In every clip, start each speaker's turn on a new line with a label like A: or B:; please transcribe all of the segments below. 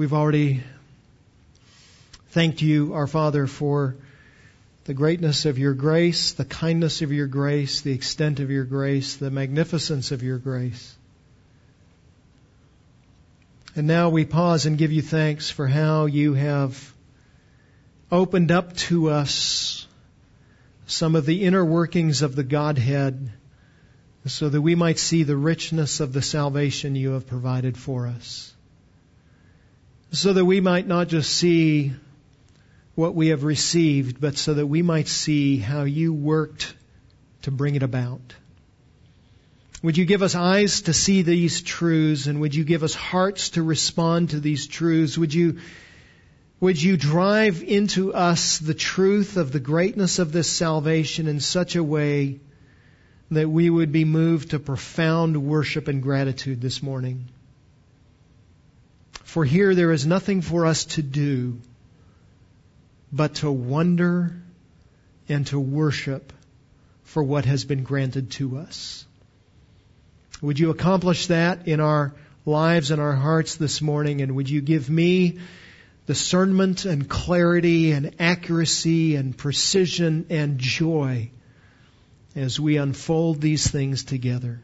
A: We've already thanked you, our Father, for the greatness of your grace, the kindness of your grace, the extent of your grace, the magnificence of your grace. And now we pause and give you thanks for how you have opened up to us some of the inner workings of the Godhead so that we might see the richness of the salvation you have provided for us. So that we might not just see what we have received, but so that we might see how you worked to bring it about. Would you give us eyes to see these truths and would you give us hearts to respond to these truths? Would you, would you drive into us the truth of the greatness of this salvation in such a way that we would be moved to profound worship and gratitude this morning? For here there is nothing for us to do but to wonder and to worship for what has been granted to us. Would you accomplish that in our lives and our hearts this morning? And would you give me discernment and clarity and accuracy and precision and joy as we unfold these things together?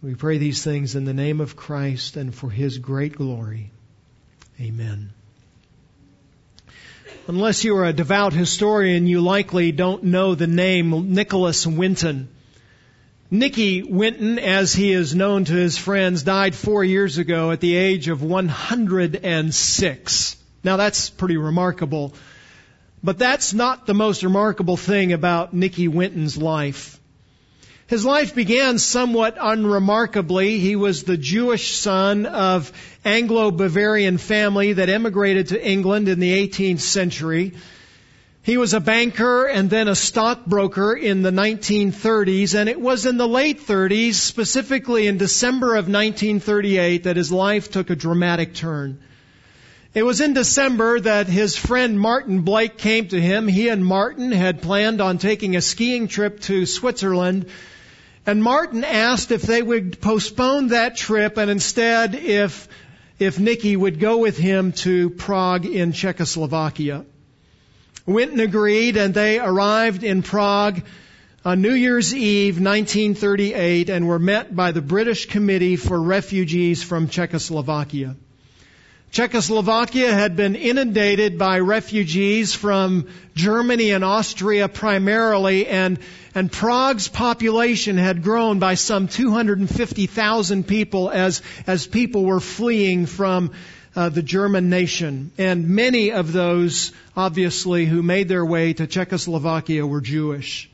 A: We pray these things in the name of Christ and for His great glory. Amen. Unless you are a devout historian, you likely don't know the name Nicholas Winton. Nicky Winton, as he is known to his friends, died four years ago at the age of 106. Now that's pretty remarkable. But that's not the most remarkable thing about Nicky Winton's life. His life began somewhat unremarkably. He was the Jewish son of Anglo-Bavarian family that emigrated to England in the 18th century. He was a banker and then a stockbroker in the 1930s, and it was in the late 30s, specifically in December of 1938, that his life took a dramatic turn. It was in December that his friend Martin Blake came to him. He and Martin had planned on taking a skiing trip to Switzerland and Martin asked if they would postpone that trip and instead if, if Nicky would go with him to Prague in Czechoslovakia. Winton agreed and they arrived in Prague on New Year's Eve 1938 and were met by the British Committee for Refugees from Czechoslovakia. Czechoslovakia had been inundated by refugees from Germany and Austria primarily, and, and Prague's population had grown by some 250,000 people as, as people were fleeing from uh, the German nation. And many of those, obviously, who made their way to Czechoslovakia were Jewish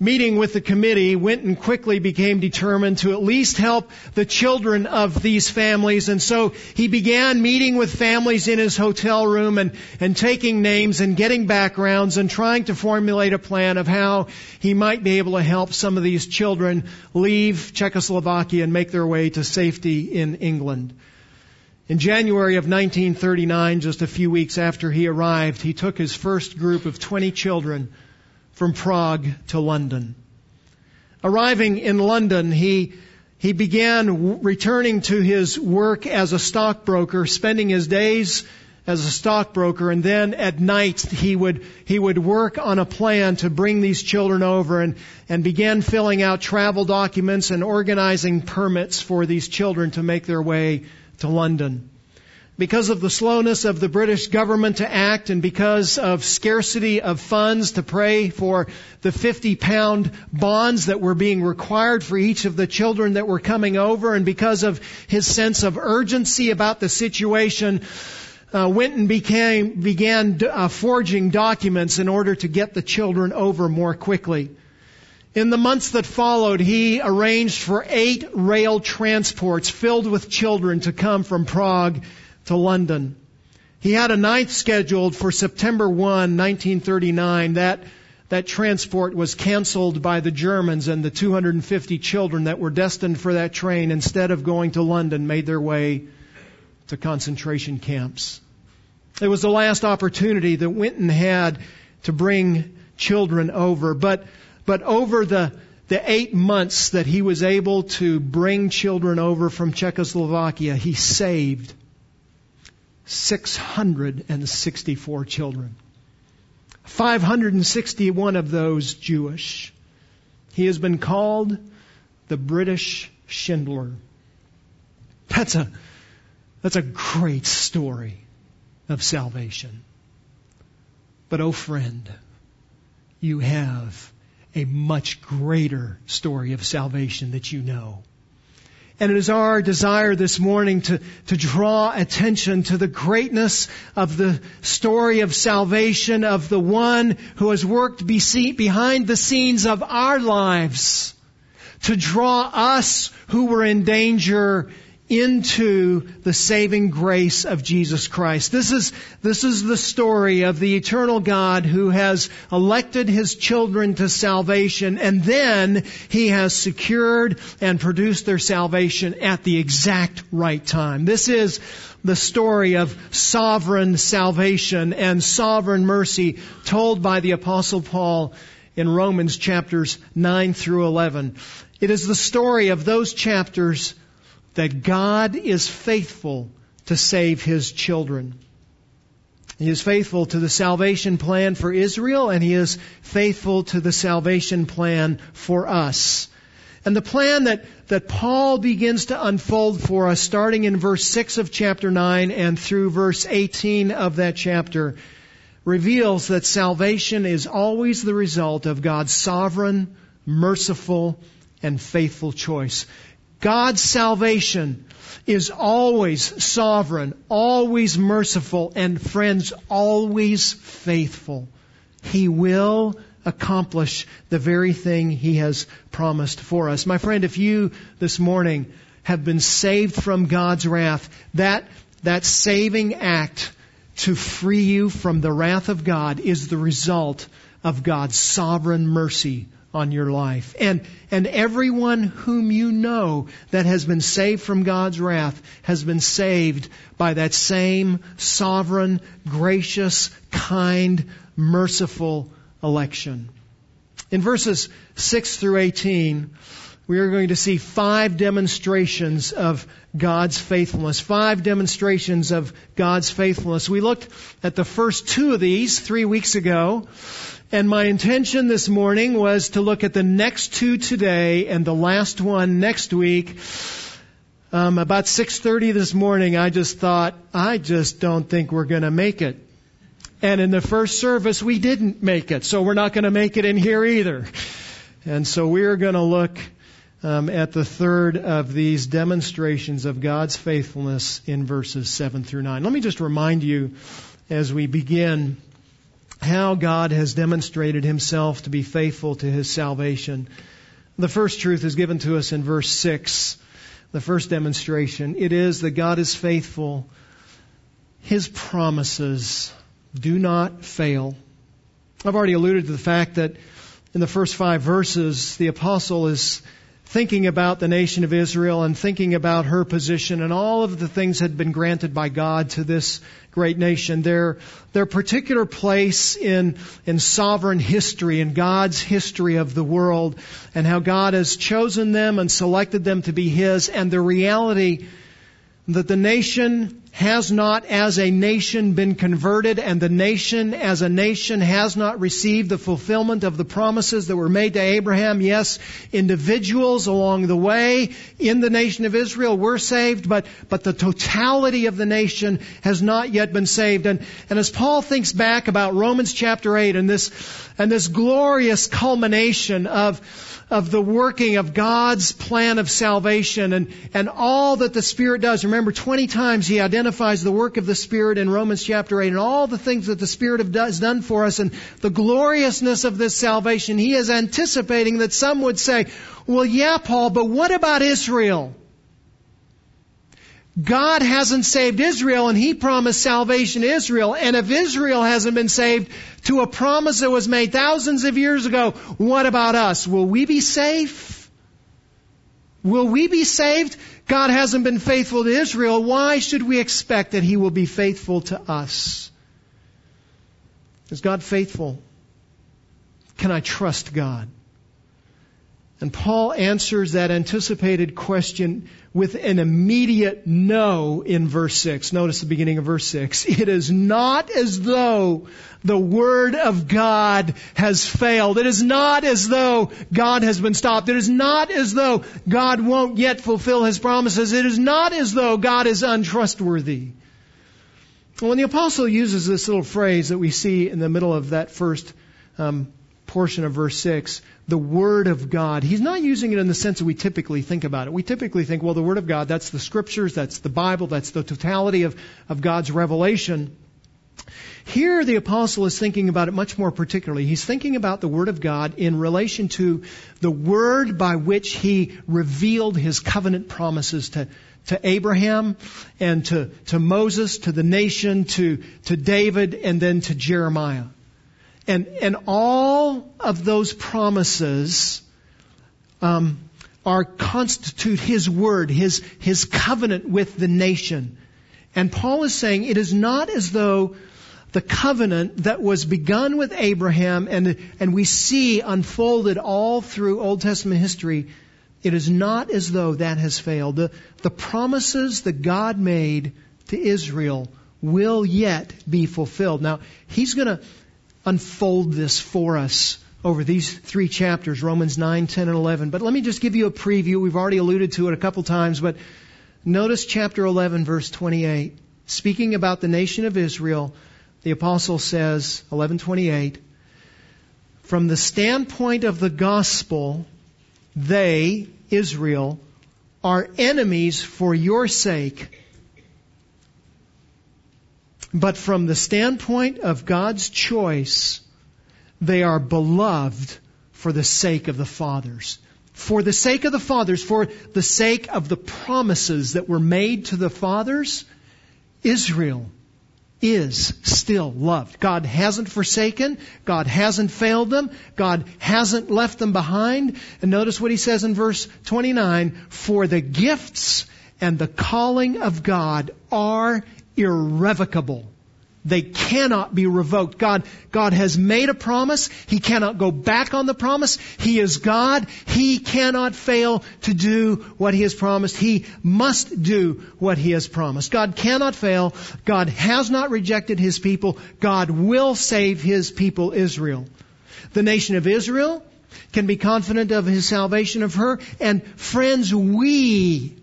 A: meeting with the committee, Winton quickly became determined to at least help the children of these families. And so he began meeting with families in his hotel room and, and taking names and getting backgrounds and trying to formulate a plan of how he might be able to help some of these children leave Czechoslovakia and make their way to safety in England. In January of 1939, just a few weeks after he arrived, he took his first group of 20 children from Prague to London. Arriving in London, he, he began returning to his work as a stockbroker, spending his days as a stockbroker, and then at night he would, he would work on a plan to bring these children over and, and began filling out travel documents and organizing permits for these children to make their way to London because of the slowness of the British government to act and because of scarcity of funds to pray for the 50 pound bonds that were being required for each of the children that were coming over and because of his sense of urgency about the situation, uh, Winton became, began uh, forging documents in order to get the children over more quickly. In the months that followed, he arranged for eight rail transports filled with children to come from Prague to London. He had a ninth scheduled for September 1, 1939. That, that transport was canceled by the Germans and the 250 children that were destined for that train, instead of going to London, made their way to concentration camps. It was the last opportunity that Winton had to bring children over, but, but over the, the eight months that he was able to bring children over from Czechoslovakia, he saved 664 children. 561 of those Jewish. He has been called the British Schindler. That's a, that's a great story of salvation. But oh friend, you have a much greater story of salvation that you know. And it is our desire this morning to, to draw attention to the greatness of the story of salvation of the one who has worked behind the scenes of our lives to draw us who were in danger into the saving grace of Jesus Christ. This is, this is the story of the eternal God who has elected his children to salvation and then he has secured and produced their salvation at the exact right time. This is the story of sovereign salvation and sovereign mercy told by the apostle Paul in Romans chapters 9 through 11. It is the story of those chapters that God is faithful to save His children. He is faithful to the salvation plan for Israel and He is faithful to the salvation plan for us. And the plan that, that Paul begins to unfold for us starting in verse 6 of chapter 9 and through verse 18 of that chapter reveals that salvation is always the result of God's sovereign, merciful, and faithful choice. God's salvation is always sovereign, always merciful, and friends, always faithful. He will accomplish the very thing He has promised for us. My friend, if you this morning have been saved from God's wrath, that, that saving act to free you from the wrath of God is the result of God's sovereign mercy on your life. And, and everyone whom you know that has been saved from God's wrath has been saved by that same sovereign, gracious, kind, merciful election. In verses 6 through 18, we are going to see five demonstrations of God's faithfulness. Five demonstrations of God's faithfulness. We looked at the first two of these three weeks ago. And my intention this morning was to look at the next two today and the last one next week. Um, about 6:30 this morning, I just thought, I just don't think we're going to make it. And in the first service, we didn't make it, so we're not going to make it in here either. And so we're going to look um, at the third of these demonstrations of God's faithfulness in verses 7 through 9. Let me just remind you as we begin how God has demonstrated himself to be faithful to his salvation. The first truth is given to us in verse 6, the first demonstration. It is that God is faithful. His promises do not fail. I've already alluded to the fact that in the first five verses, the apostle is thinking about the nation of Israel and thinking about her position and all of the things had been granted by God to this great nation. Their, their particular place in, in sovereign history and God's history of the world and how God has chosen them and selected them to be His and the reality that the nation has not as a nation been converted and the nation as a nation has not received the fulfillment of the promises that were made to Abraham. Yes, individuals along the way in the nation of Israel were saved, but, but the totality of the nation has not yet been saved. And, and as Paul thinks back about Romans chapter 8 and this, and this glorious culmination of, of the working of God's plan of salvation and, and all that the Spirit does. Remember, 20 times he identifies the work of the Spirit in Romans chapter 8 and all the things that the Spirit has done for us and the gloriousness of this salvation. He is anticipating that some would say, well, yeah, Paul, but what about Israel? God hasn't saved Israel and He promised salvation to Israel. And if Israel hasn't been saved to a promise that was made thousands of years ago, what about us? Will we be safe? Will we be saved? God hasn't been faithful to Israel. Why should we expect that He will be faithful to us? Is God faithful? Can I trust God? And Paul answers that anticipated question with an immediate no in verse 6. Notice the beginning of verse 6. It is not as though the Word of God has failed. It is not as though God has been stopped. It is not as though God won't yet fulfill His promises. It is not as though God is untrustworthy. When the apostle uses this little phrase that we see in the middle of that first um, portion of verse 6, the Word of God. He's not using it in the sense that we typically think about it. We typically think, well, the Word of God, that's the Scriptures, that's the Bible, that's the totality of, of God's revelation. Here, the apostle is thinking about it much more particularly. He's thinking about the Word of God in relation to the Word by which He revealed His covenant promises to, to Abraham and to, to Moses, to the nation, to, to David, and then to Jeremiah. And, and all of those promises um, are constitute His word, His, His covenant with the nation. And Paul is saying it is not as though the covenant that was begun with Abraham and, and we see unfolded all through Old Testament history, it is not as though that has failed. The, the promises that God made to Israel will yet be fulfilled. Now, he's going to unfold this for us over these three chapters, Romans 9, 10, and 11. But let me just give you a preview. We've already alluded to it a couple times, but notice chapter 11, verse 28. Speaking about the nation of Israel, the apostle says, 1128, from the standpoint of the gospel, they, Israel, are enemies for your sake but from the standpoint of God's choice, they are beloved for the sake of the fathers. For the sake of the fathers, for the sake of the promises that were made to the fathers, Israel is still loved. God hasn't forsaken. God hasn't failed them. God hasn't left them behind. And notice what he says in verse 29, for the gifts and the calling of God are irrevocable. They cannot be revoked. God, God has made a promise. He cannot go back on the promise. He is God. He cannot fail to do what He has promised. He must do what He has promised. God cannot fail. God has not rejected His people. God will save His people Israel. The nation of Israel can be confident of His salvation of her. And friends, we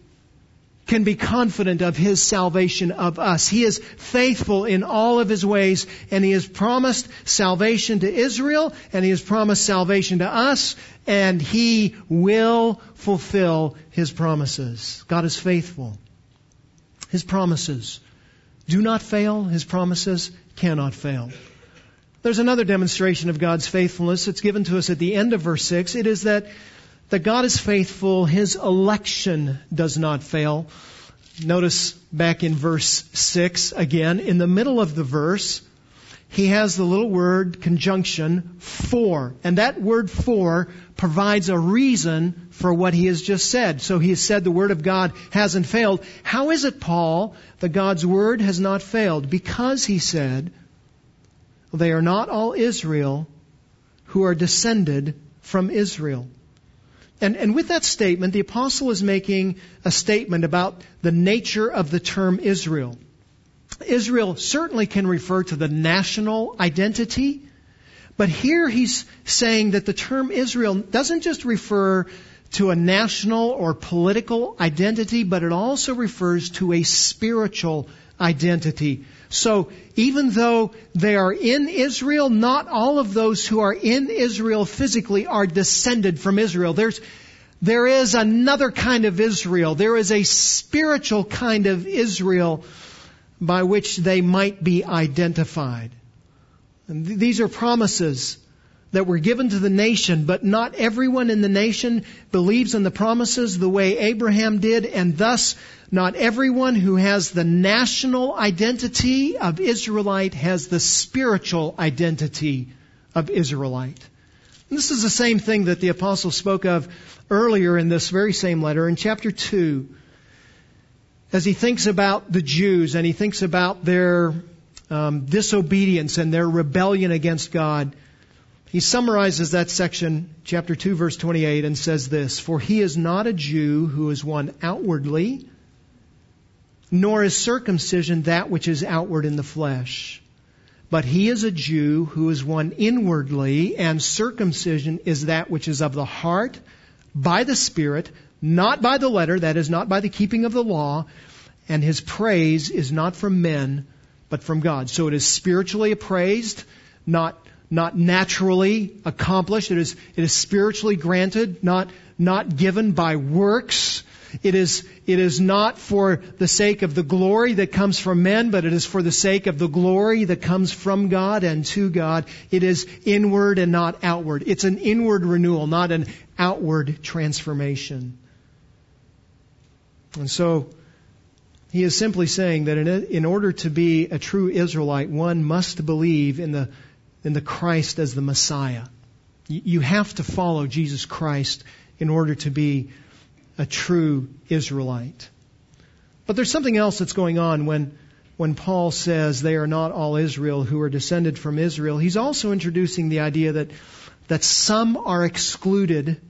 A: can be confident of His salvation of us. He is faithful in all of His ways, and He has promised salvation to Israel, and He has promised salvation to us, and He will fulfill His promises. God is faithful. His promises do not fail. His promises cannot fail. There's another demonstration of God's faithfulness. It's given to us at the end of verse 6. It is that that God is faithful. His election does not fail. Notice back in verse 6 again, in the middle of the verse, he has the little word conjunction for. And that word for provides a reason for what he has just said. So he has said the word of God hasn't failed. How is it, Paul, that God's word has not failed? Because he said, they are not all Israel who are descended from Israel. And, and with that statement, the apostle is making a statement about the nature of the term Israel. Israel certainly can refer to the national identity, but here he's saying that the term Israel doesn't just refer to a national or political identity, but it also refers to a spiritual identity. So even though they are in Israel, not all of those who are in Israel physically are descended from Israel. There's, there is another kind of Israel. There is a spiritual kind of Israel by which they might be identified. And th- these are promises that were given to the nation, but not everyone in the nation believes in the promises the way Abraham did, and thus not everyone who has the national identity of Israelite has the spiritual identity of Israelite. And this is the same thing that the apostle spoke of earlier in this very same letter in chapter 2. As he thinks about the Jews and he thinks about their um, disobedience and their rebellion against God. He summarizes that section, chapter 2, verse 28, and says this For he is not a Jew who is one outwardly, nor is circumcision that which is outward in the flesh. But he is a Jew who is one inwardly, and circumcision is that which is of the heart, by the Spirit, not by the letter, that is, not by the keeping of the law, and his praise is not from men, but from God. So it is spiritually appraised, not not naturally accomplished. It is, it is spiritually granted, not, not given by works. It is, it is not for the sake of the glory that comes from men, but it is for the sake of the glory that comes from God and to God. It is inward and not outward. It's an inward renewal, not an outward transformation. And so, he is simply saying that in, in order to be a true Israelite, one must believe in the in the Christ as the Messiah. You have to follow Jesus Christ in order to be a true Israelite. But there's something else that's going on when, when Paul says they are not all Israel who are descended from Israel. He's also introducing the idea that, that some are excluded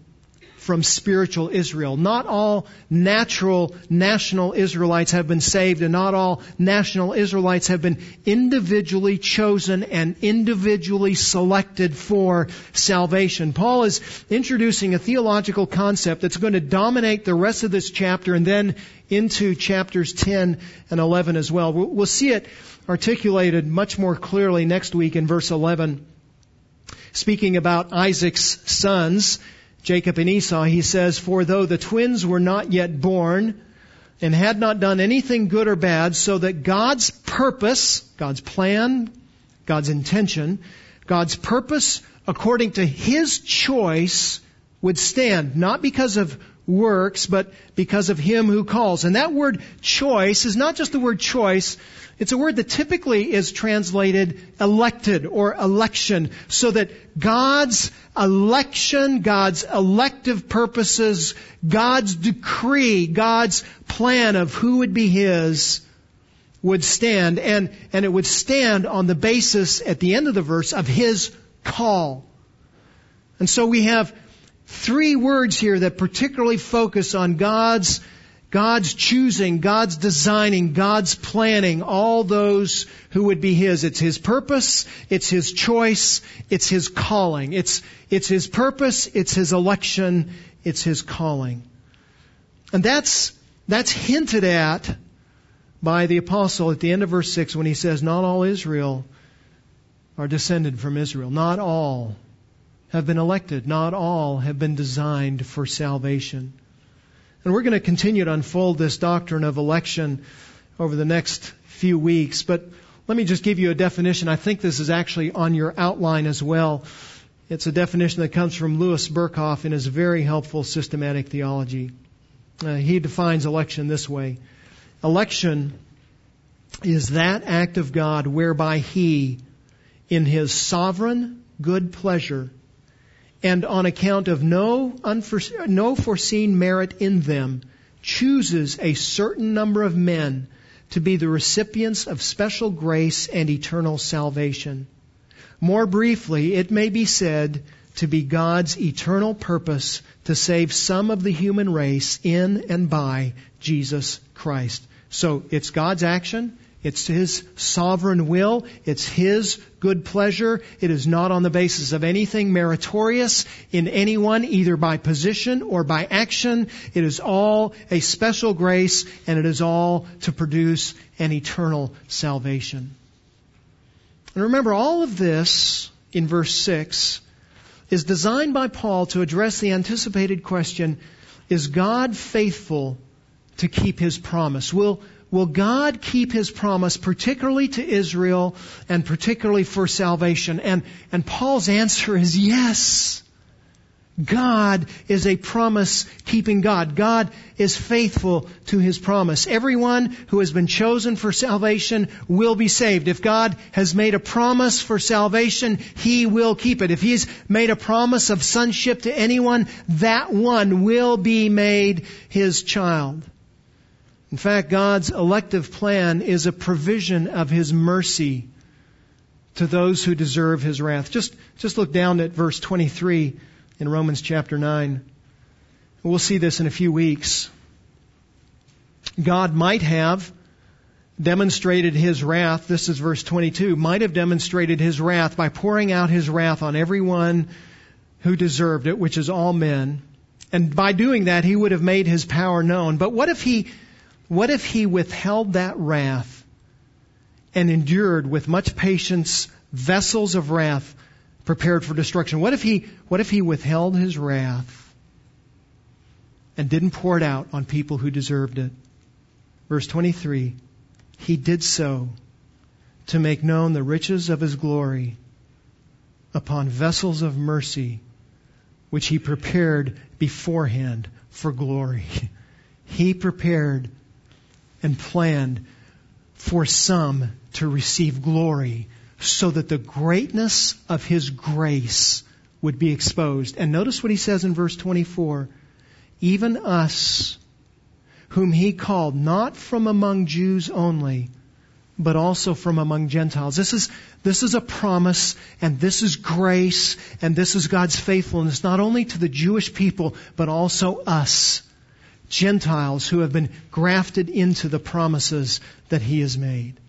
A: from spiritual Israel. Not all natural national Israelites have been saved and not all national Israelites have been individually chosen and individually selected for salvation. Paul is introducing a theological concept that's going to dominate the rest of this chapter and then into chapters 10 and 11 as well. We'll see it articulated much more clearly next week in verse 11 speaking about Isaac's sons. Jacob and Esau, he says, For though the twins were not yet born and had not done anything good or bad, so that God's purpose, God's plan, God's intention, God's purpose according to His choice would stand, not because of works, but because of Him who calls. And that word choice is not just the word choice, it's a word that typically is translated elected or election, so that God's election, God's elective purposes, God's decree, God's plan of who would be His would stand, and, and it would stand on the basis at the end of the verse of His call. And so we have three words here that particularly focus on God's God's choosing, God's designing, God's planning all those who would be His. It's His purpose, it's His choice, it's His calling. It's, it's His purpose, it's His election, it's His calling. And that's, that's hinted at by the apostle at the end of verse 6 when he says, Not all Israel are descended from Israel. Not all have been elected. Not all have been designed for salvation. And we're going to continue to unfold this doctrine of election over the next few weeks. But let me just give you a definition. I think this is actually on your outline as well. It's a definition that comes from Louis Berkhof in his very helpful systematic theology. Uh, he defines election this way. Election is that act of God whereby He, in His sovereign good pleasure, and on account of no, unforeseen, no foreseen merit in them, chooses a certain number of men to be the recipients of special grace and eternal salvation. More briefly, it may be said to be God's eternal purpose to save some of the human race in and by Jesus Christ. So it's God's action. It's His sovereign will. It's His good pleasure. It is not on the basis of anything meritorious in anyone, either by position or by action. It is all a special grace, and it is all to produce an eternal salvation. And remember, all of this in verse 6 is designed by Paul to address the anticipated question Is God faithful to keep his promise? Will will God keep his promise, particularly to Israel and particularly for salvation? And, and Paul's answer is yes. God is a promise keeping God. God is faithful to His promise. Everyone who has been chosen for salvation will be saved. If God has made a promise for salvation, He will keep it. If He's made a promise of sonship to anyone, that one will be made His child. In fact, God's elective plan is a provision of His mercy to those who deserve his wrath. Just, just look down at verse 23 in Romans chapter 9. We'll see this in a few weeks. God might have demonstrated his wrath, this is verse 22, might have demonstrated his wrath by pouring out his wrath on everyone who deserved it, which is all men. And by doing that, he would have made his power known. But what if he, what if he withheld that wrath and endured with much patience vessels of wrath prepared for destruction? What if he, what if he withheld his wrath and didn't pour it out on people who deserved it? Verse 23, he did so to make known the riches of his glory upon vessels of mercy which he prepared beforehand for glory. He prepared and planned for some to receive glory so that the greatness of his grace would be exposed. And notice what he says in verse 24. Even us, whom he called not from among Jews only, but also from among Gentiles. This is, this is a promise, and this is grace, and this is God's faithfulness, not only to the Jewish people, but also us, Gentiles who have been grafted into the promises that He has made.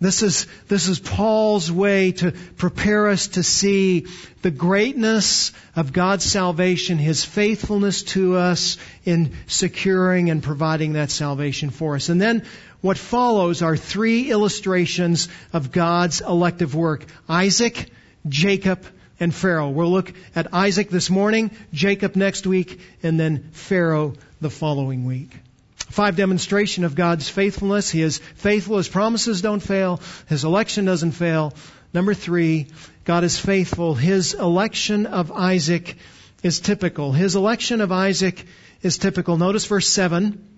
A: This is, this is Paul's way to prepare us to see the greatness of God's salvation, His faithfulness to us in securing and providing that salvation for us. And then what follows are three illustrations of God's elective work. Isaac, Jacob, and Pharaoh. We'll look at Isaac this morning, Jacob next week, and then Pharaoh the following week. Five demonstration of God's faithfulness. He is faithful. His promises don't fail. His election doesn't fail. Number three, God is faithful. His election of Isaac is typical. His election of Isaac is typical. Notice verse 7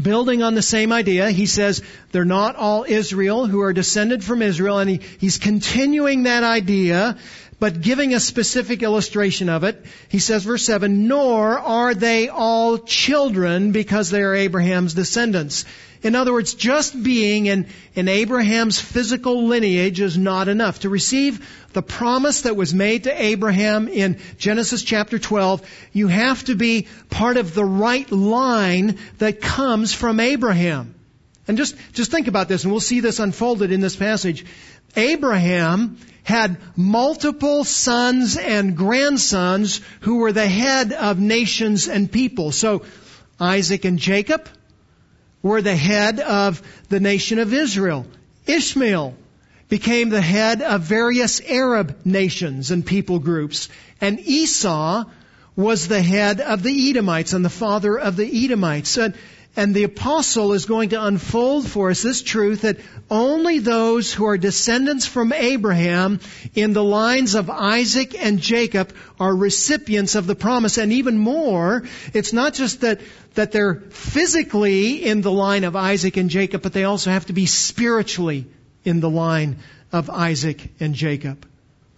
A: building on the same idea, he says they're not all Israel who are descended from Israel, and he, he's continuing that idea, but giving a specific illustration of it. He says, verse 7, nor are they all children because they are Abraham's descendants. In other words, just being in, in Abraham's physical lineage is not enough. To receive the promise that was made to Abraham in Genesis chapter 12, you have to be part of the right line that comes from Abraham. And just, just think about this, and we'll see this unfolded in this passage. Abraham had multiple sons and grandsons who were the head of nations and people. So, Isaac and Jacob, were the head of the nation of Israel. Ishmael became the head of various Arab nations and people groups. And Esau was the head of the Edomites and the father of the Edomites. And the apostle is going to unfold for us this truth that only those who are descendants from Abraham in the lines of Isaac and Jacob are recipients of the promise. And even more, it's not just that that they're physically in the line of Isaac and Jacob, but they also have to be spiritually in the line of Isaac and Jacob.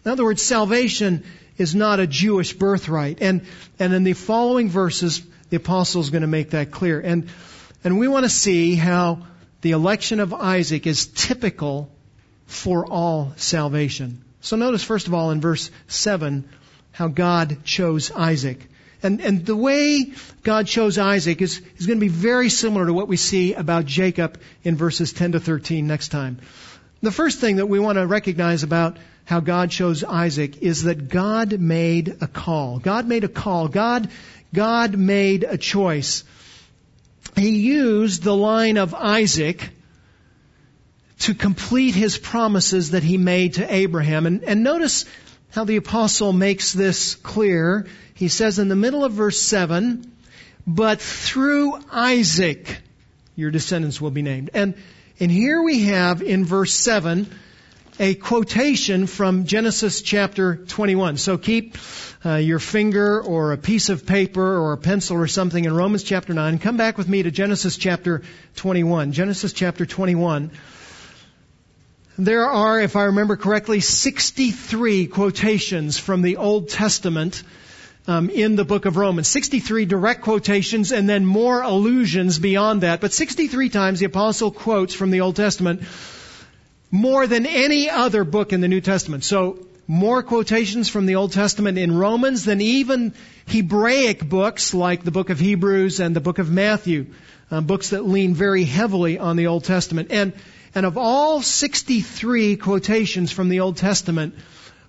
A: In other words, salvation is not a Jewish birthright. And, and in the following verses, the apostle is going to make that clear. And, and we want to see how the election of Isaac is typical for all salvation. So notice first of all in verse 7 how God chose Isaac. And, and the way God chose Isaac is, is going to be very similar to what we see about Jacob in verses 10 to 13 next time. The first thing that we want to recognize about how God chose Isaac is that God made a call. God made a call. God, God made a choice. He used the line of Isaac to complete his promises that he made to Abraham. And, and notice how the apostle makes this clear he says in the middle of verse 7, but through Isaac your descendants will be named. And, and here we have in verse 7 a quotation from Genesis chapter 21. So keep uh, your finger or a piece of paper or a pencil or something in Romans chapter 9. Come back with me to Genesis chapter 21. Genesis chapter 21. There are, if I remember correctly, 63 quotations from the Old Testament um, in the book of Romans. 63 direct quotations and then more allusions beyond that. But 63 times the apostle quotes from the Old Testament. More than any other book in the New Testament. So, more quotations from the Old Testament in Romans than even Hebraic books like the book of Hebrews and the book of Matthew, um, books that lean very heavily on the Old Testament. And, and of all 63 quotations from the Old Testament,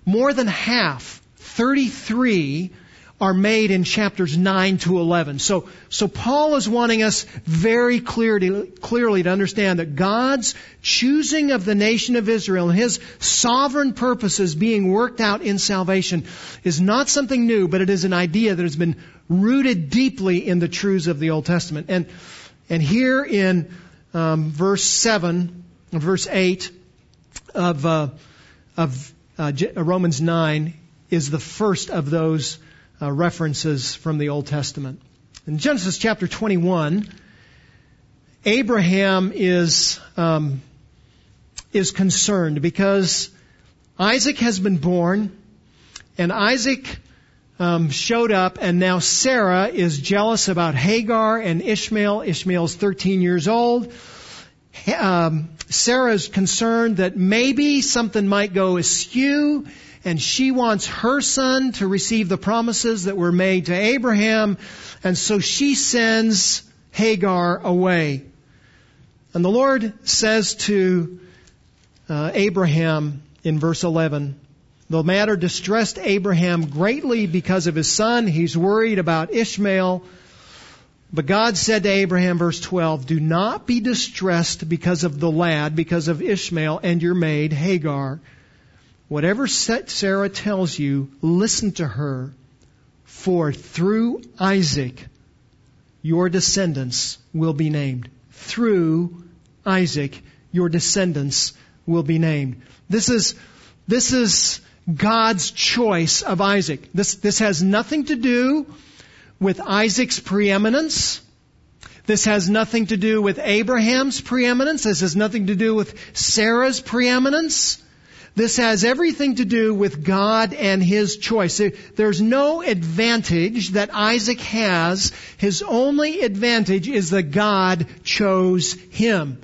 A: more than half, 33, are made in chapters 9 to 11. So, so Paul is wanting us very clearly, clearly to understand that God's choosing of the nation of Israel and His sovereign purposes being worked out in salvation is not something new, but it is an idea that has been rooted deeply in the truths of the Old Testament. And, and here in um, verse 7, verse 8 of, uh, of uh, Romans 9 is the first of those uh, references from the Old Testament. In Genesis chapter 21, Abraham is um, is concerned because Isaac has been born, and Isaac um, showed up, and now Sarah is jealous about Hagar and Ishmael. Ishmael's 13 years old. Um, Sarah is concerned that maybe something might go askew and she wants her son to receive the promises that were made to Abraham, and so she sends Hagar away. And the Lord says to uh, Abraham in verse 11, the matter distressed Abraham greatly because of his son. He's worried about Ishmael. But God said to Abraham, verse 12, Do not be distressed because of the lad, because of Ishmael and your maid, Hagar. Whatever Sarah tells you, listen to her, for through Isaac your descendants will be named. Through Isaac your descendants will be named. This is, this is God's choice of Isaac. This, this has nothing to do with Isaac's preeminence. This has nothing to do with Abraham's preeminence. This has nothing to do with Sarah's preeminence. This has everything to do with God and His choice. There's no advantage that Isaac has. His only advantage is that God chose him.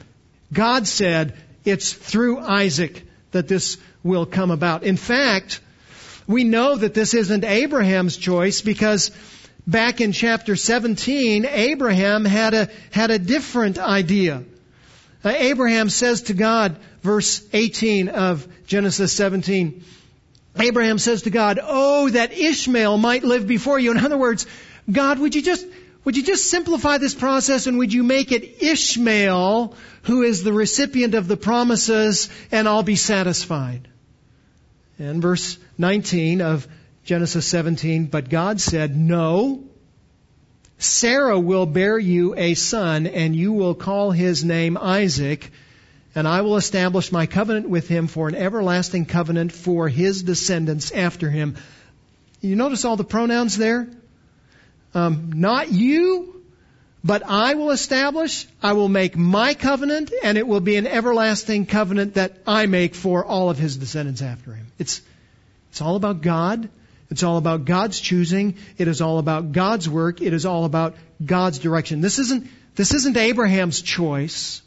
A: God said, it's through Isaac that this will come about. In fact, we know that this isn't Abraham's choice because back in chapter 17, Abraham had a, had a different idea. Uh, Abraham says to God, verse 18 of Genesis 17, Abraham says to God, Oh, that Ishmael might live before you. In other words, God, would you just, would you just simplify this process and would you make it Ishmael who is the recipient of the promises and I'll be satisfied? And verse 19 of Genesis 17, but God said, no, Sarah will bear you a son and you will call his name Isaac and I will establish my covenant with him for an everlasting covenant for his descendants after him. You notice all the pronouns there? Um, not you, but I will establish, I will make my covenant, and it will be an everlasting covenant that I make for all of his descendants after him. It's, it's all about God. It's all about God's choosing. It is all about God's work. It is all about God's direction. This isn't, this isn't Abraham's choice.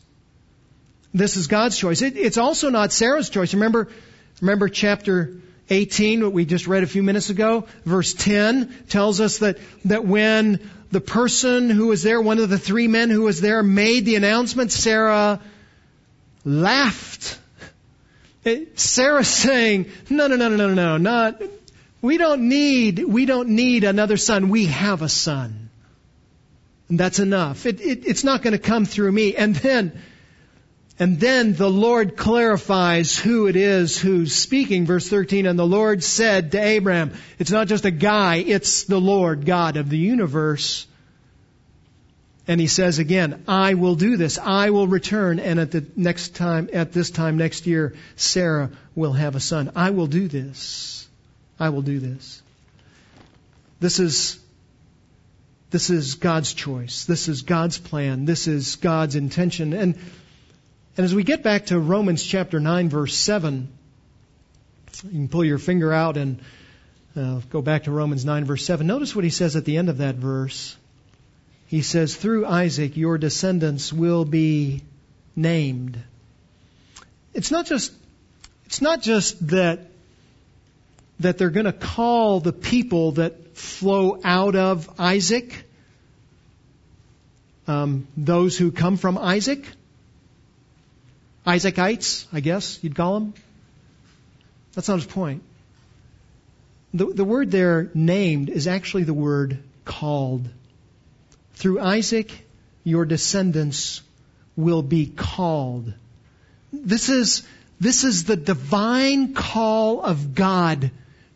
A: This is God's choice. It, it's also not Sarah's choice. Remember, remember chapter 18, what we just read a few minutes ago? Verse 10 tells us that, that when the person who was there, one of the three men who was there, made the announcement, Sarah laughed. Sarah saying, no, no, no, no, no, no, not, we don't need, we don't need another son. We have a son. And that's enough. It, it, it's not going to come through me. And then, and then the Lord clarifies who it is who's speaking. Verse 13, and the Lord said to Abraham, it's not just a guy, it's the Lord God of the universe. And he says again, I will do this. I will return and at the next time, at this time next year, Sarah will have a son. I will do this. I will do this. This is this is God's choice. This is God's plan. This is God's intention. And and as we get back to Romans chapter 9, verse 7, you can pull your finger out and uh, go back to Romans 9, verse 7. Notice what he says at the end of that verse. He says, Through Isaac your descendants will be named. it's not just it's not just that that they're going to call the people that flow out of Isaac um, those who come from Isaac, Isaacites, I guess you'd call them. That's not his point. The, the word there, named, is actually the word called. Through Isaac, your descendants will be called. This is, this is the divine call of God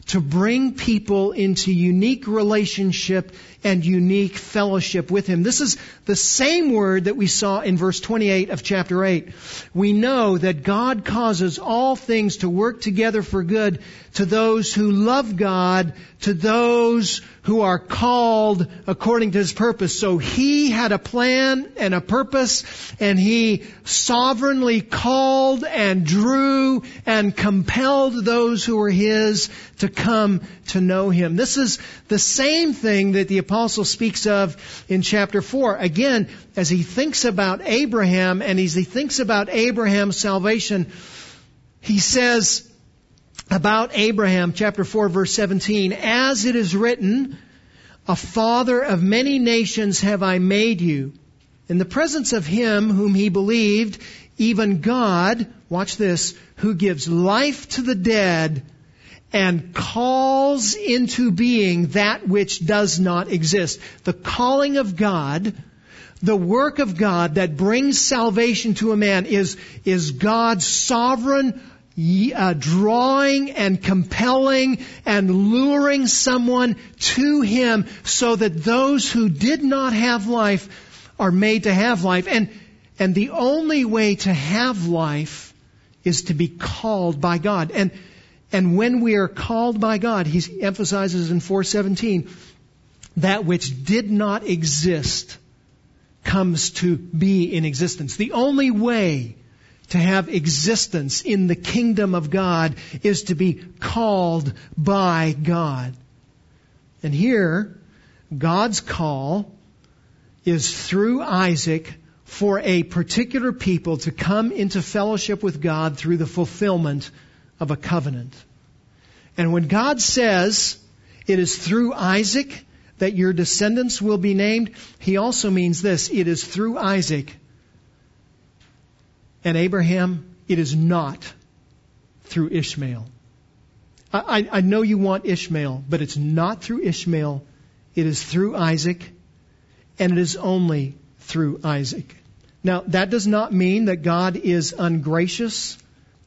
A: to bring people into unique relationship and unique fellowship with Him. This is the same word that we saw in verse 28 of chapter 8. We know that God causes all things to work together for good to those who love God, to those who are called according to His purpose. So He had a plan and a purpose, and He sovereignly called and drew and compelled those who were His to come to know Him. This is the same thing that the apostle speaks of in chapter 4. Again, as he thinks about Abraham and as he thinks about Abraham's salvation, he says about Abraham, chapter 4 verse 17, as it is written, a father of many nations have I made you. In the presence of him whom he believed, even God, watch this, who gives life to the dead and calls into being that which does not exist. The calling of God, the work of God that brings salvation to a man is, is God's sovereign uh, drawing and compelling and luring someone to Him so that those who did not have life are made to have life. And, and the only way to have life is to be called by God. And and when we are called by God, he emphasizes in 417, that which did not exist comes to be in existence. The only way to have existence in the kingdom of God is to be called by God. And here, God's call is through Isaac for a particular people to come into fellowship with God through the fulfillment of a covenant. And when God says it is through Isaac that your descendants will be named, he also means this it is through Isaac and Abraham, it is not through Ishmael. I, I, know you want Ishmael, but it's not through Ishmael. It is through Isaac, and it is only through Isaac. Now, that does not mean that God is ungracious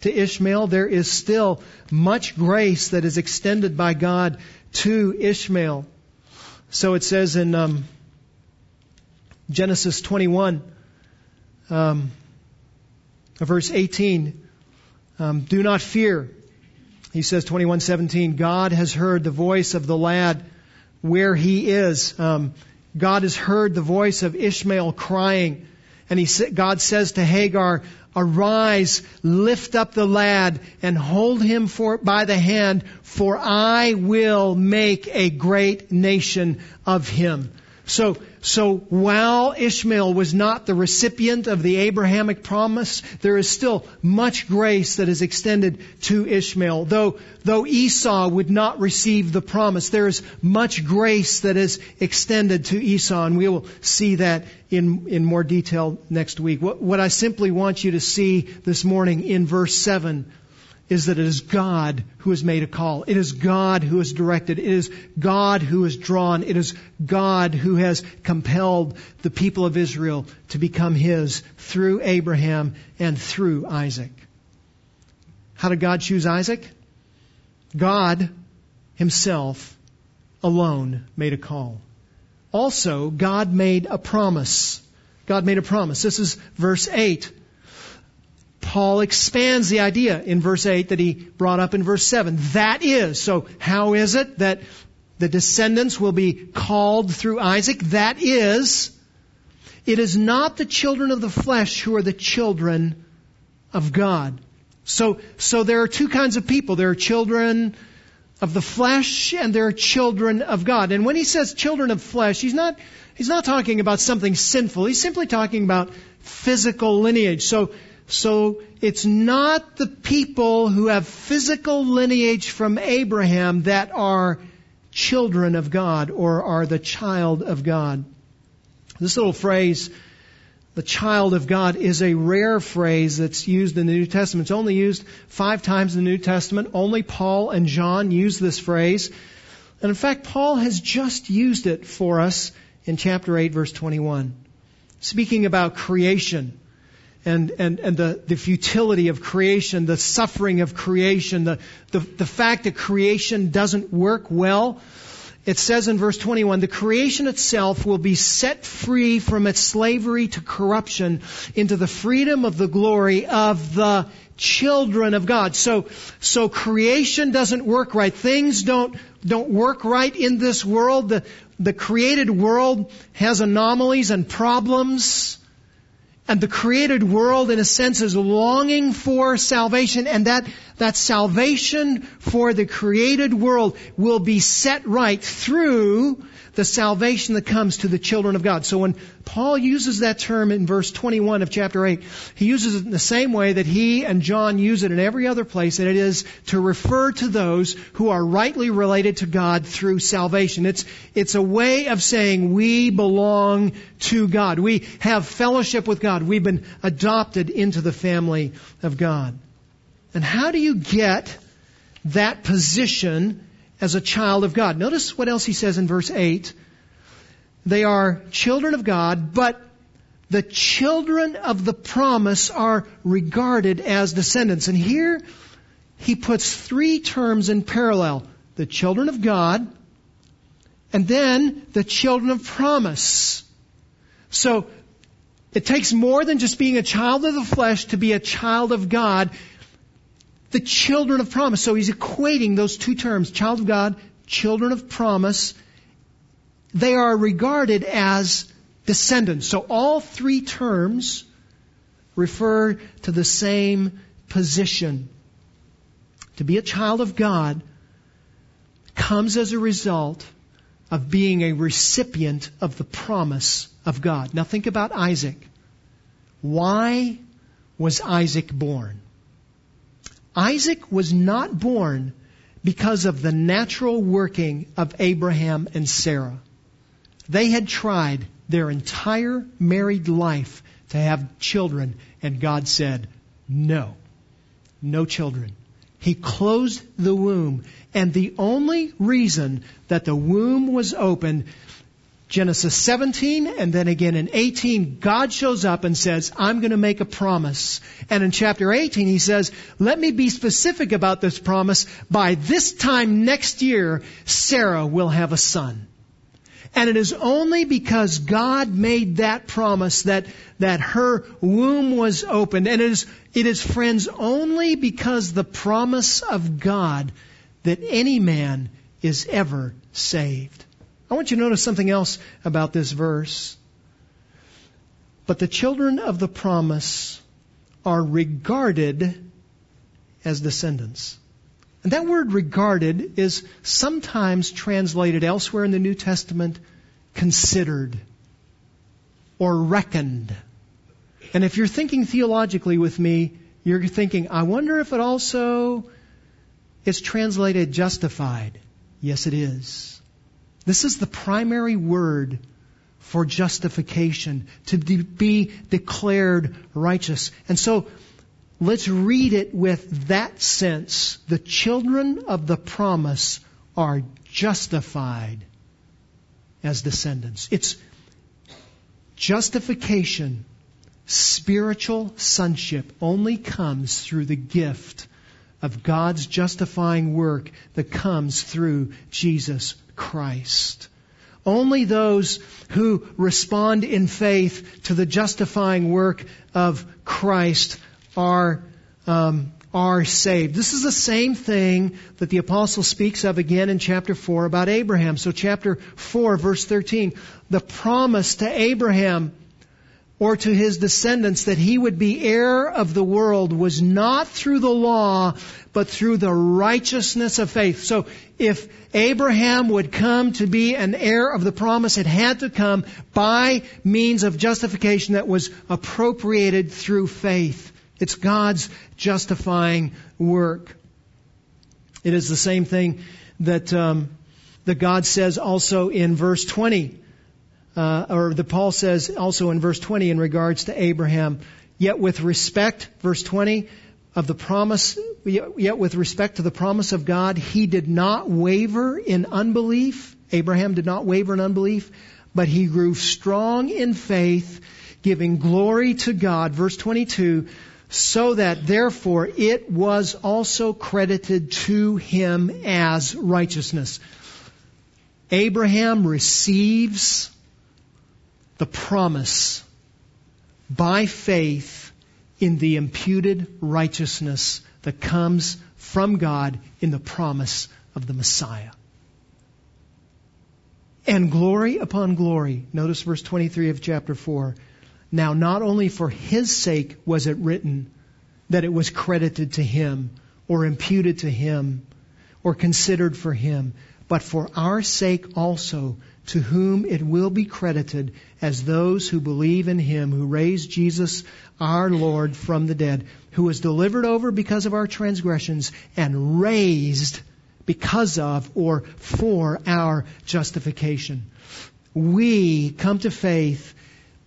A: to Ishmael, there is still much grace that is extended by God to Ishmael. So it says in um, Genesis 21, um, verse 18, um, do not fear. He says 21:17, God has heard the voice of the lad where he is. Um, God has heard the voice of Ishmael crying. And he, God says to Hagar, Arise, lift up the lad, and hold him for, by the hand, for I will make a great nation of him. So, so while Ishmael was not the recipient of the Abrahamic promise, there is still much grace that is extended to Ishmael. Though, though Esau would not receive the promise, there is much grace that is extended to Esau, and we will see that in, in more detail next week. What, what I simply want you to see this morning in verse 7 is that it is God who has made a call. It is God who has directed. It is God who has drawn. It is God who has compelled the people of Israel to become His through Abraham and through Isaac. How did God choose Isaac? God Himself alone made a call. Also, God made a promise. God made a promise. This is verse 8. Paul expands the idea in verse 8 that he brought up in verse 7. That is. So how is it that the descendants will be called through Isaac? That is, it is not the children of the flesh who are the children of God. So, so there are two kinds of people. There are children of the flesh and there are children of God. And when he says children of flesh, he's not, he's not talking about something sinful. He's simply talking about physical lineage. So, So it's not the people who have physical lineage from Abraham that are children of God or are the child of God. This little phrase, the child of God, is a rare phrase that's used in the New Testament. It's only used five times in the New Testament. Only Paul and John use this phrase. And in fact, Paul has just used it for us in chapter 8, verse 21. Speaking about creation and, and, and the, the futility of creation, the suffering of creation, the, the, the fact that creation doesn't work well. It says in verse 21, the creation itself will be set free from its slavery to corruption into the freedom of the glory of the children of God. So, so creation doesn't work right. Things don't, don't work right in this world. The, the created world has anomalies and problems. And the created world, in a sense, is longing for salvation, and that, that salvation for the created world will be set right through the salvation that comes to the children of God. So when Paul uses that term in verse 21 of chapter 8, he uses it in the same way that he and John use it in every other place, and it is to refer to those who are rightly related to God through salvation. It's, it's a way of saying we belong to God. We have fellowship with God. We've been adopted into the family of God. And how do you get that position as a child of God. Notice what else he says in verse 8. They are children of God, but the children of the promise are regarded as descendants. And here he puts three terms in parallel. The children of God, and then the children of promise. So, it takes more than just being a child of the flesh to be a child of God the children of promise. So he's equating those two terms, child of God, children of promise. They are regarded as descendants. So all three terms refer to the same position. To be a child of God comes as a result of being a recipient of the promise of God. Now think about Isaac. Why was Isaac born? Isaac was not born because of the natural working of Abraham and Sarah. They had tried their entire married life to have children, and God said, no, no children. He closed the womb, and the only reason that the womb was open Genesis 17 and then again in 18, God shows up and says, I'm going to make a promise. And in chapter 18, he says, let me be specific about this promise. By this time next year, Sarah will have a son. And it is only because God made that promise that, that her womb was opened. And it is, it is friends only because the promise of God that any man is ever saved. I want you to notice something else about this verse. But the children of the promise are regarded as descendants. And that word regarded is sometimes translated elsewhere in the New Testament considered or reckoned. And if you're thinking theologically with me, you're thinking, I wonder if it also is translated justified. Yes, it is. This is the primary word for justification, to be declared righteous. And so, let's read it with that sense. The children of the promise are justified as descendants. It's justification, spiritual sonship only comes through the gift of God's justifying work that comes through Jesus Christ. Only those who respond in faith to the justifying work of Christ are um, are saved. This is the same thing that the apostle speaks of again in chapter 4 about Abraham. So chapter 4 verse 13, the promise to Abraham or to his descendants that he would be heir of the world was not through the law, but through the righteousness of faith. So if Abraham would come to be an heir of the promise, it had to come by means of justification that was appropriated through faith It's God's justifying work. It is the same thing that um, that God says also in verse 20, uh, or that Paul says also in verse 20 in regards to Abraham. Yet with respect, verse 20 of the promise, yet with respect to the promise of God, he did not waver in unbelief. Abraham did not waver in unbelief, but he grew strong in faith, giving glory to God. Verse 22, so that therefore it was also credited to him as righteousness. Abraham receives the promise by faith in the imputed righteousness that comes from God in the promise of the Messiah. And glory upon glory. Notice verse 23 of chapter 4. Now, not only for his sake was it written that it was credited to him, or imputed to him, or considered for him, but for our sake also, to whom it will be credited as those who believe in him who raised Jesus our Lord from the dead, who was delivered over because of our transgressions and raised because of or for our justification. We come to faith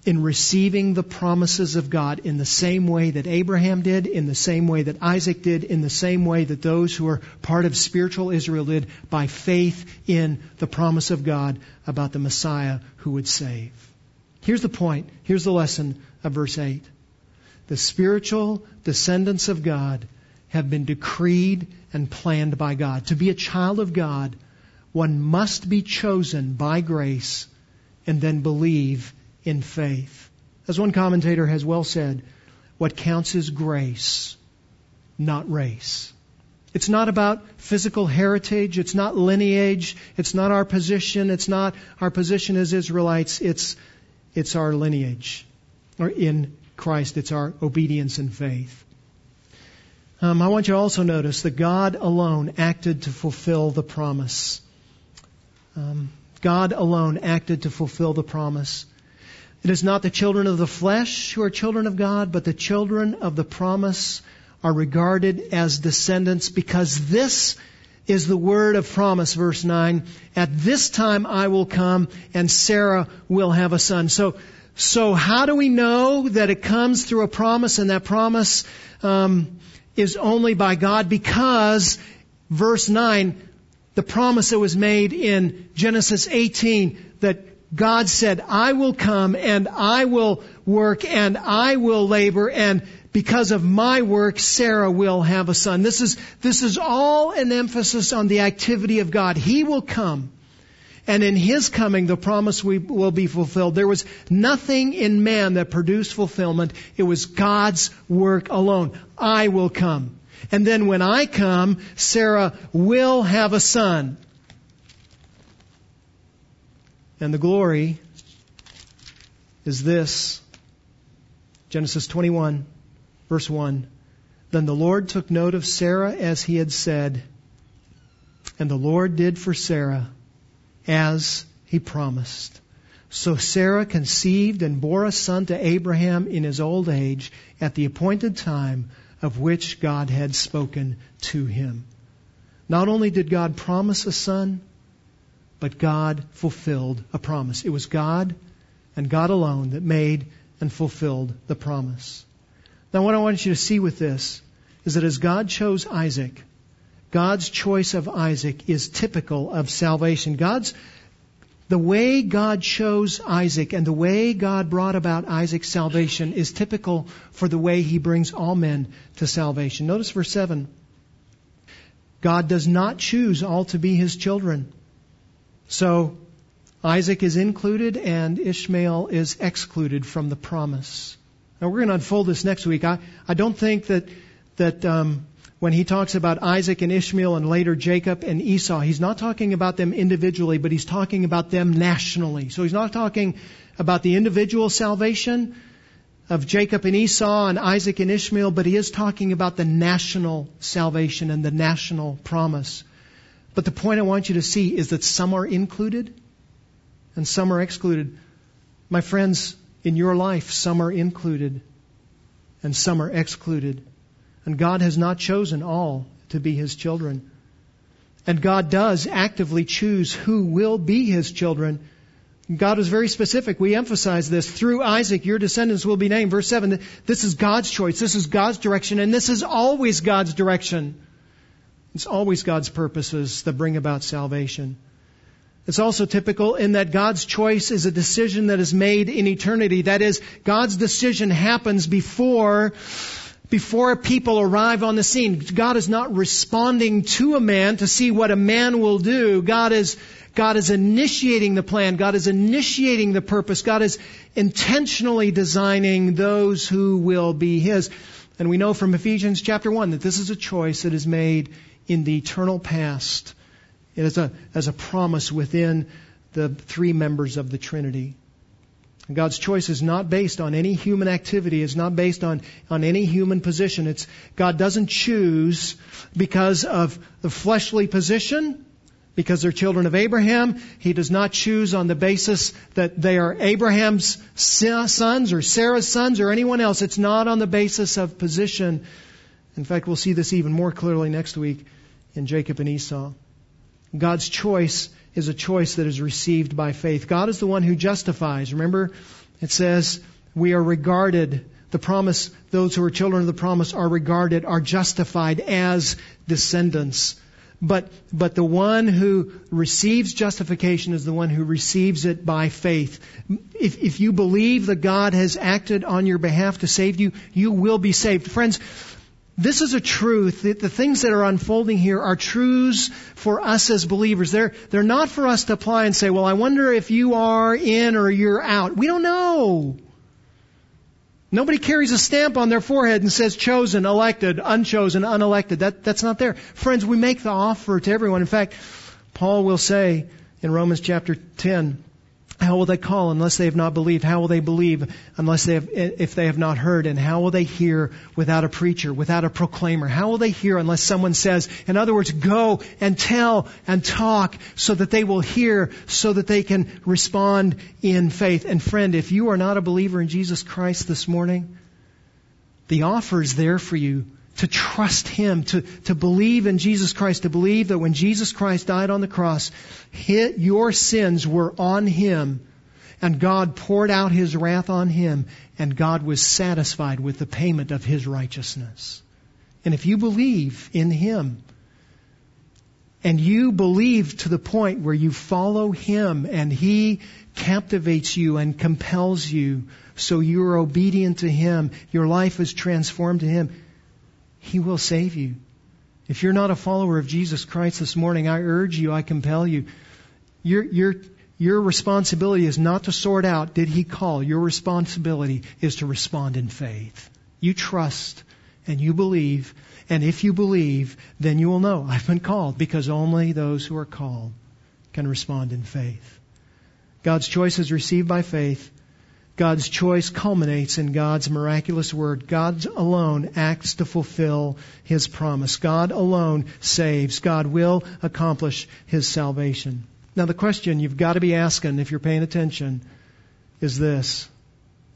A: in receiving the promises of God in the same way that Abraham did, in the same way that Isaac did, in the same way that those who are part of spiritual Israel did, by faith in the promise of God about the Messiah who would save. Here's the point. Here's the lesson of verse 8. The spiritual descendants of God have been decreed and planned by God. To be a child of God, one must be chosen by grace and then believe in faith. As one commentator has well said, what counts is grace, not race. It's not about physical heritage. It's not lineage. It's not our position. It's not our position as Israelites. It's, it's our lineage. Or in Christ, it's our obedience and faith. Um, I want you to also notice that God alone acted to fulfill the promise. Um, God alone acted to fulfill the promise. It is not the children of the flesh who are children of God, but the children of the promise are regarded as descendants because this is the word of promise, verse 9. At this time I will come and Sarah will have a son. So, so how do we know that it comes through a promise and that promise um, is only by God? Because verse 9, the promise that was made in Genesis 18 that God said, I will come and I will work and I will labor and because of my work, Sarah will have a son. This is, this is all an emphasis on the activity of God. He will come. And in His coming, the promise will be fulfilled. There was nothing in man that produced fulfillment. It was God's work alone. I will come. And then when I come, Sarah will have a son. And the glory is this Genesis 21, verse 1. Then the Lord took note of Sarah as he had said, and the Lord did for Sarah as he promised. So Sarah conceived and bore a son to Abraham in his old age at the appointed time of which God had spoken to him. Not only did God promise a son, but God fulfilled a promise. It was God and God alone that made and fulfilled the promise. Now, what I want you to see with this is that as God chose Isaac, God's choice of Isaac is typical of salvation. God's the way God chose Isaac and the way God brought about Isaac's salvation is typical for the way he brings all men to salvation. Notice verse 7. God does not choose all to be his children. So Isaac is included and Ishmael is excluded from the promise. Now we're going to unfold this next week. I, I don't think that that um, when he talks about Isaac and Ishmael and later Jacob and Esau, he's not talking about them individually, but he's talking about them nationally. So he's not talking about the individual salvation of Jacob and Esau and Isaac and Ishmael, but he is talking about the national salvation and the national promise. But the point I want you to see is that some are included and some are excluded. My friends, in your life, some are included and some are excluded. And God has not chosen all to be His children. And God does actively choose who will be His children. God was very specific. We emphasize this. Through Isaac, your descendants will be named. Verse 7, this is God's choice. This is God's direction. And this is always God's direction. It's always God's purposes that bring about salvation. It's also typical in that God's choice is a decision that is made in eternity. That is, God's decision happens before before people arrive on the scene. God is not responding to a man to see what a man will do. God is, God is initiating the plan. God is initiating the purpose. God is intentionally designing those who will be His. And we know from Ephesians chapter 1 that this is a choice that is made in the eternal past. Is a, as a promise within the three members of the Trinity. God's choice is not based on any human activity. It's not based on, on any human position. It's, God doesn't choose because of the fleshly position, because they're children of Abraham. He does not choose on the basis that they are Abraham's sons or Sarah's sons or anyone else. It's not on the basis of position. In fact, we'll see this even more clearly next week in Jacob and Esau. God's choice is a choice that is received by faith. God is the one who justifies. Remember, it says we are regarded, the promise, those who are children of the promise are regarded, are justified as descendants. But, but the one who receives justification is the one who receives it by faith. If, if you believe that God has acted on your behalf to save you, you will be saved. Friends, this is a truth. The, the things that are unfolding here are truths for us as believers. They're, they're not for us to apply and say, well, I wonder if you are in or you're out. We don't know. Nobody carries a stamp on their forehead and says chosen, elected, unchosen, unelected. That, that's not there. Friends, we make the offer to everyone. In fact, Paul will say in Romans chapter 10, how will they call unless they have not believed? How will they believe unless they have, if they have not heard? And how will they hear without a preacher, without a proclaimer? How will they hear unless someone says, in other words, go and tell and talk so that they will hear, so that they can respond in faith? And friend, if you are not a believer in Jesus Christ this morning, the offer is there for you to trust Him, to, to believe in Jesus Christ, to believe that when Jesus Christ died on the cross, hit, your sins were on Him, and God poured out His wrath on Him, and God was satisfied with the payment of His righteousness. And if you believe in Him, and you believe to the point where you follow Him and He captivates you and compels you, so you're obedient to Him, your life is transformed to Him, he will save you. If you're not a follower of Jesus Christ this morning, I urge you, I compel you. Your, your, your responsibility is not to sort out, did he call? Your responsibility is to respond in faith. You trust and you believe, and if you believe, then you will know I've been called because only those who are called can respond in faith. God's choice is received by faith. God's choice culminates in God's miraculous word. God alone acts to fulfill His promise. God alone saves. God will accomplish His salvation. Now the question you've got to be asking if you're paying attention is this.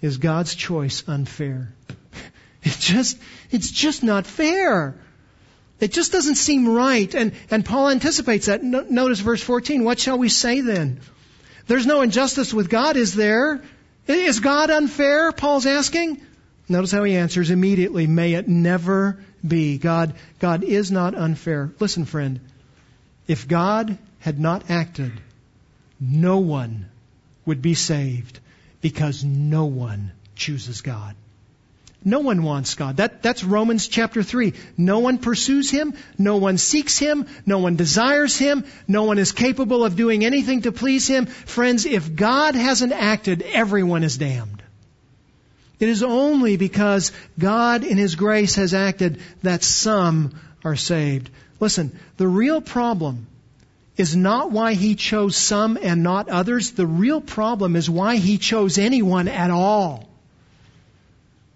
A: Is God's choice unfair? It's just, it's just not fair. It just doesn't seem right. And, and Paul anticipates that. No, notice verse 14. What shall we say then? There's no injustice with God, is there? Is God unfair? Paul's asking. Notice how he answers immediately. May it never be. God, God is not unfair. Listen, friend. If God had not acted, no one would be saved because no one chooses God. No one wants God. That, that's Romans chapter 3. No one pursues Him. No one seeks Him. No one desires Him. No one is capable of doing anything to please Him. Friends, if God hasn't acted, everyone is damned. It is only because God in His grace has acted that some are saved. Listen, the real problem is not why He chose some and not others. The real problem is why He chose anyone at all.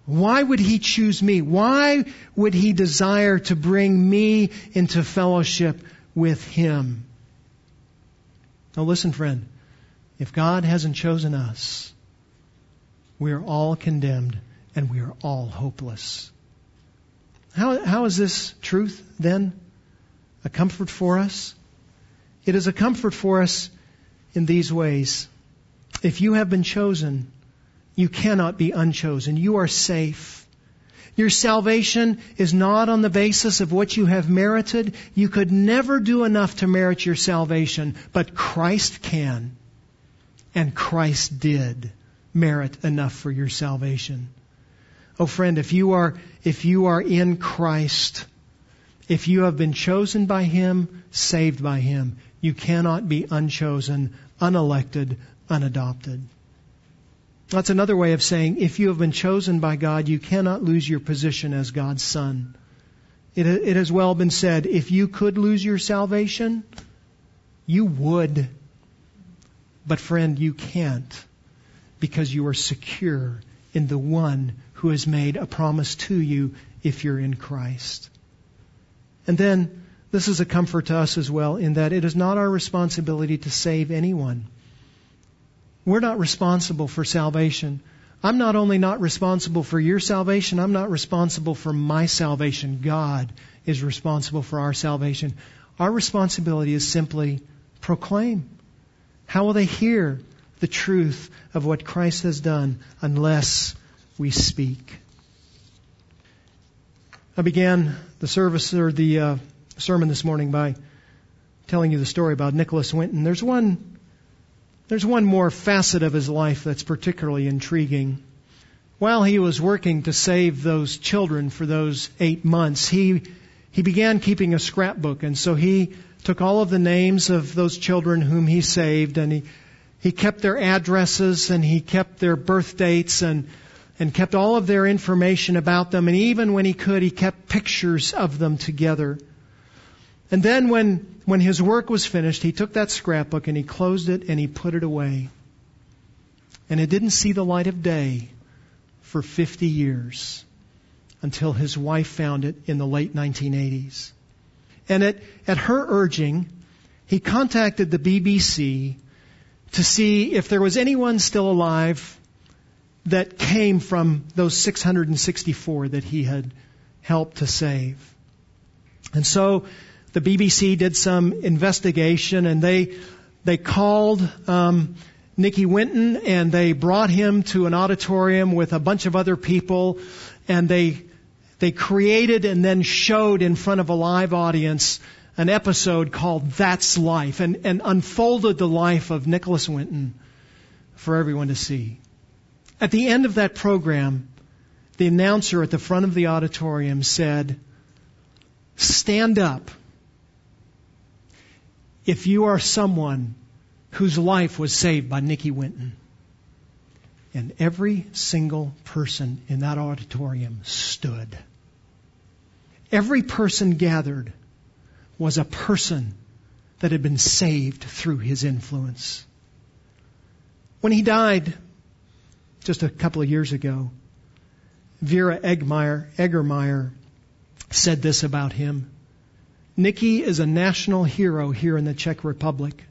A: Why would he choose me? Why would he desire to bring me into fellowship with him? Now listen, friend. If God hasn't chosen us, we are all condemned and we are all hopeless. How, how is this truth then a comfort for us? It is a comfort for us in these ways. If you have been chosen, you cannot be unchosen. You are safe. Your salvation is not on the basis of what you have merited. You could never do enough to merit your salvation, but Christ can. And Christ did merit enough for your salvation. Oh friend, if you are, if you are in Christ, if you have been chosen by Him, saved by Him, you cannot be unchosen, unelected, unadopted. That's another way of saying if you have been chosen by God, you cannot lose your position as God's son. It, it has well been said, if you could lose your salvation, you would. But friend, you can't because you are secure in the one who has made a promise to you if you're in Christ. And then, this is a comfort to us as well in that it is not our responsibility to save anyone. We're not responsible for salvation. I'm not only not responsible for your salvation, I'm not responsible for my salvation. God is responsible for our salvation. Our responsibility is simply proclaim. How will they hear the truth of what Christ has done unless we speak? I began the service or the uh, sermon this morning by telling you the story about Nicholas Winton. There's one there's one more facet of his life that's particularly intriguing. While he was working to save those children for those eight months, he, he began keeping a scrapbook. And so he took all of the names of those children whom he saved and he, he kept their addresses and he kept their birth dates and, and kept all of their information about them. And even when he could, he kept pictures of them together. And then when, when his work was finished, he took that scrapbook and he closed it and he put it away. And it didn't see the light of day for 50 years until his wife found it in the late 1980s. And at, at her urging, he contacted the BBC to see if there was anyone still alive that came from those 664 that he had helped to save. And so the BBC did some investigation and they they called um, Nicky Winton and they brought him to an auditorium with a bunch of other people and they they created and then showed in front of a live audience an episode called That's Life and, and unfolded the life of Nicholas Winton for everyone to see. At the end of that program, the announcer at the front of the auditorium said, Stand up if you are someone whose life was saved by Nicky Winton. And every single person in that auditorium stood. Every person gathered was a person that had been saved through his influence. When he died just a couple of years ago, Vera Eggmeyer, Eggermeyer said this about him. Nicky is a national hero here in the Czech Republic.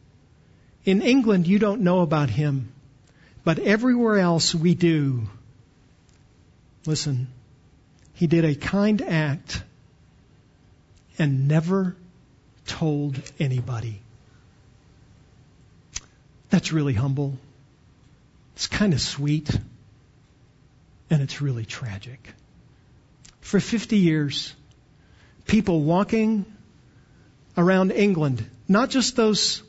A: In England, you don't know about him, but everywhere else we do. Listen, he did a kind act and never told anybody. That's really humble. It's kind of sweet. And it's really tragic. For 50 years, people walking around England, not just those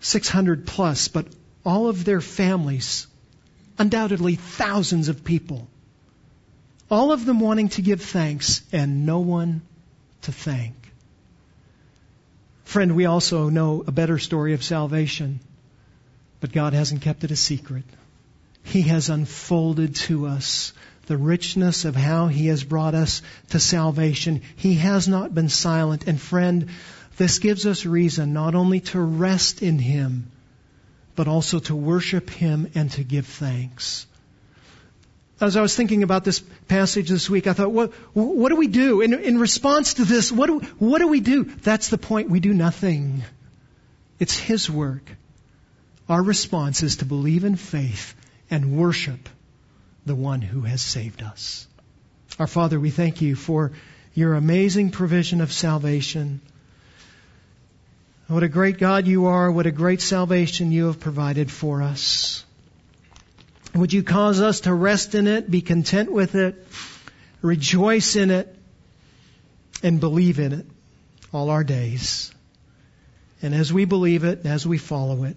A: 600 plus, but all of their families, undoubtedly thousands of people, all of them wanting to give thanks and no one to thank. Friend, we also know a better story of salvation, but God hasn't kept it a secret. He has unfolded to us the richness of how He has brought us to salvation. He has not been silent. And friend, this gives us reason not only to rest in Him, but also to worship Him and to give thanks. As I was thinking about this passage this week, I thought, what, what do we do? In, in response to this, what do, what do we do? That's the point. We do nothing. It's His work. Our response is to believe in faith and worship the one who has saved us. Our Father, we thank you for your amazing provision of salvation. What a great God you are. What a great salvation you have provided for us. Would you cause us to rest in it, be content with it, rejoice in it, and believe in it all our days. And as we believe it, as we follow it,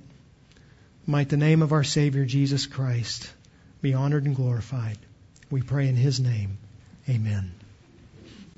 A: might the name of our Savior Jesus Christ be honored and glorified. We pray in His name. Amen.